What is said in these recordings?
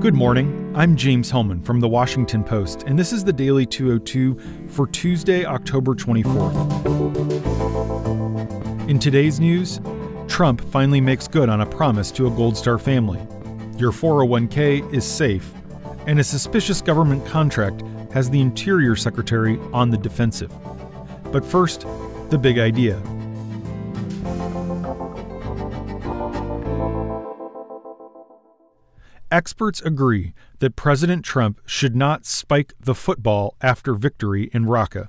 Good morning. I'm James Hohmann from The Washington Post, and this is the Daily 202 for Tuesday, October 24th. In today's news, Trump finally makes good on a promise to a Gold Star family. Your 401k is safe, and a suspicious government contract has the Interior Secretary on the defensive. But first, the big idea. Experts agree that President Trump should not spike the football after victory in Raqqa.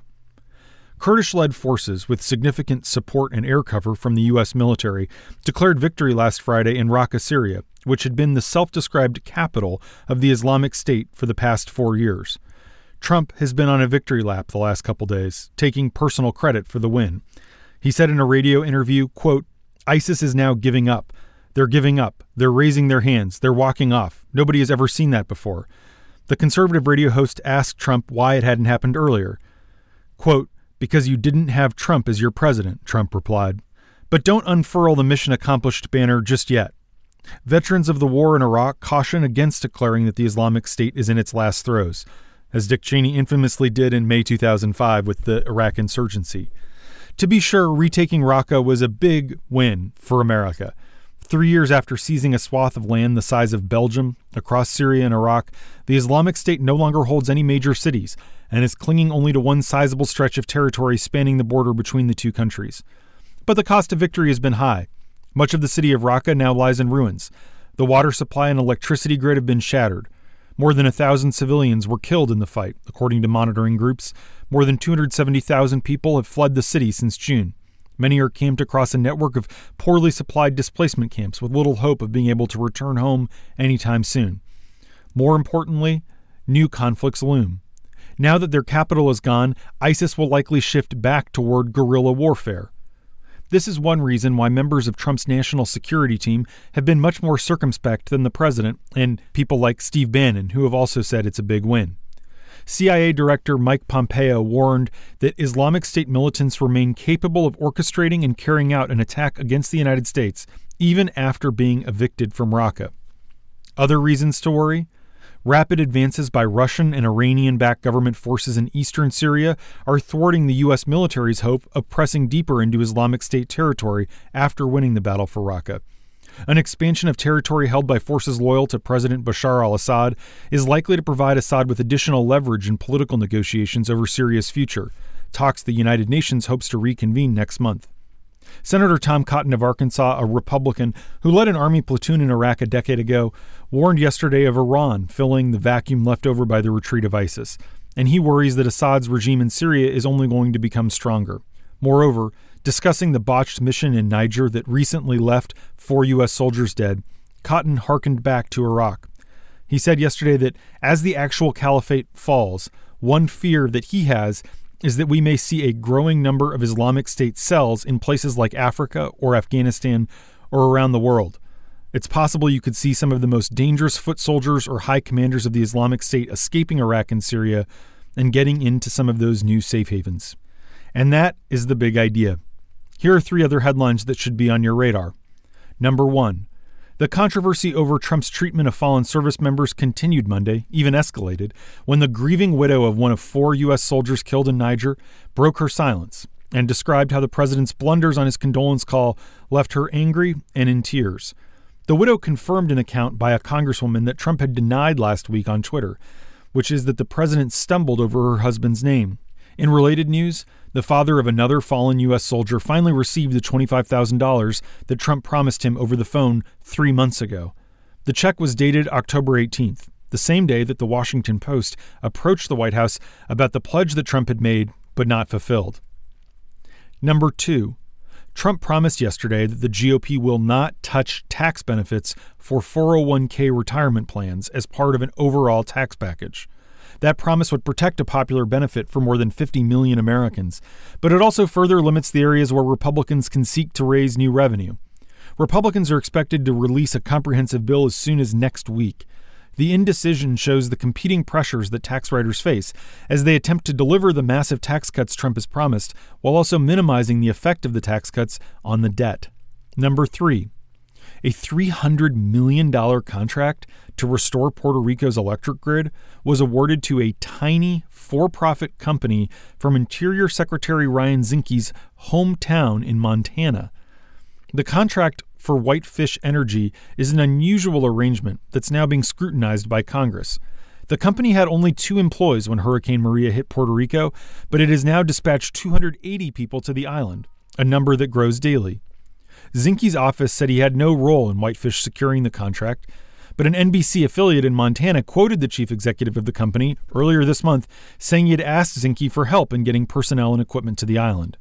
Kurdish led forces with significant support and air cover from the U.S. military declared victory last Friday in Raqqa, Syria, which had been the self described capital of the Islamic State for the past four years. Trump has been on a victory lap the last couple days, taking personal credit for the win. He said in a radio interview, quote, ISIS is now giving up. They're giving up. They're raising their hands. They're walking off. Nobody has ever seen that before. The conservative radio host asked Trump why it hadn't happened earlier. Quote, Because you didn't have Trump as your president, Trump replied. But don't unfurl the mission accomplished banner just yet. Veterans of the war in Iraq caution against declaring that the Islamic State is in its last throes, as Dick Cheney infamously did in May 2005 with the Iraq insurgency. To be sure, retaking Raqqa was a big win for America. Three years after seizing a swath of land the size of Belgium across Syria and Iraq, the Islamic State no longer holds any major cities and is clinging only to one sizable stretch of territory spanning the border between the two countries. But the cost of victory has been high. Much of the city of Raqqa now lies in ruins. The water supply and electricity grid have been shattered. More than a thousand civilians were killed in the fight, according to monitoring groups. More than 270,000 people have fled the city since June. Many are camped across a network of poorly supplied displacement camps with little hope of being able to return home anytime soon. More importantly, new conflicts loom. Now that their capital is gone, ISIS will likely shift back toward guerrilla warfare. This is one reason why members of Trump's national security team have been much more circumspect than the president and people like Steve Bannon, who have also said it's a big win. CIA Director Mike Pompeo warned that Islamic State militants remain capable of orchestrating and carrying out an attack against the United States even after being evicted from Raqqa. Other reasons to worry? Rapid advances by Russian and Iranian backed government forces in eastern Syria are thwarting the U.S. military's hope of pressing deeper into Islamic State territory after winning the battle for Raqqa. An expansion of territory held by forces loyal to President Bashar al Assad is likely to provide Assad with additional leverage in political negotiations over Syria's future, talks the United Nations hopes to reconvene next month. Senator Tom Cotton of Arkansas, a Republican who led an army platoon in Iraq a decade ago, warned yesterday of Iran filling the vacuum left over by the retreat of ISIS, and he worries that Assad's regime in Syria is only going to become stronger. Moreover, discussing the botched mission in Niger that recently left four U.S. soldiers dead, Cotton harkened back to Iraq. He said yesterday that as the actual caliphate falls, one fear that he has is that we may see a growing number of Islamic State cells in places like Africa or Afghanistan or around the world. It's possible you could see some of the most dangerous foot soldiers or high commanders of the Islamic State escaping Iraq and Syria and getting into some of those new safe havens. And that is the big idea. Here are three other headlines that should be on your radar. Number one, the controversy over Trump's treatment of fallen service members continued Monday, even escalated, when the grieving widow of one of four U.S. soldiers killed in Niger broke her silence and described how the president's blunders on his condolence call left her angry and in tears. The widow confirmed an account by a congresswoman that Trump had denied last week on Twitter, which is that the president stumbled over her husband's name. In related news, the father of another fallen U.S. soldier finally received the $25,000 that Trump promised him over the phone three months ago. The check was dated October 18th, the same day that the Washington Post approached the White House about the pledge that Trump had made but not fulfilled. Number two, Trump promised yesterday that the GOP will not touch tax benefits for 401k retirement plans as part of an overall tax package. That promise would protect a popular benefit for more than 50 million Americans, but it also further limits the areas where Republicans can seek to raise new revenue. Republicans are expected to release a comprehensive bill as soon as next week. The indecision shows the competing pressures that tax writers face as they attempt to deliver the massive tax cuts Trump has promised while also minimizing the effect of the tax cuts on the debt. Number three, a $300 million contract to restore Puerto Rico's electric grid was awarded to a tiny for profit company from Interior Secretary Ryan Zinke's hometown in Montana. The contract for Whitefish Energy is an unusual arrangement that's now being scrutinized by Congress. The company had only two employees when Hurricane Maria hit Puerto Rico, but it has now dispatched 280 people to the island, a number that grows daily. Zinke's office said he had no role in Whitefish securing the contract, but an NBC affiliate in Montana quoted the chief executive of the company earlier this month saying he had asked Zinke for help in getting personnel and equipment to the island.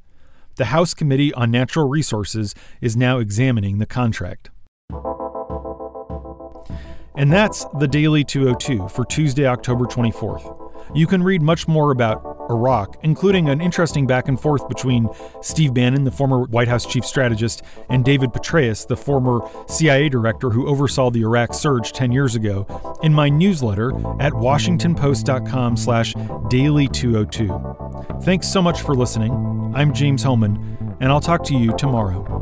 The House Committee on Natural Resources is now examining the contract. And that's the Daily 202 for Tuesday, October 24th. You can read much more about Iraq, including an interesting back and forth between Steve Bannon, the former White House chief strategist, and David Petraeus, the former CIA director who oversaw the Iraq surge 10 years ago, in my newsletter at washingtonpost.com slash daily202. Thanks so much for listening. I'm James Hohmann, and I'll talk to you tomorrow.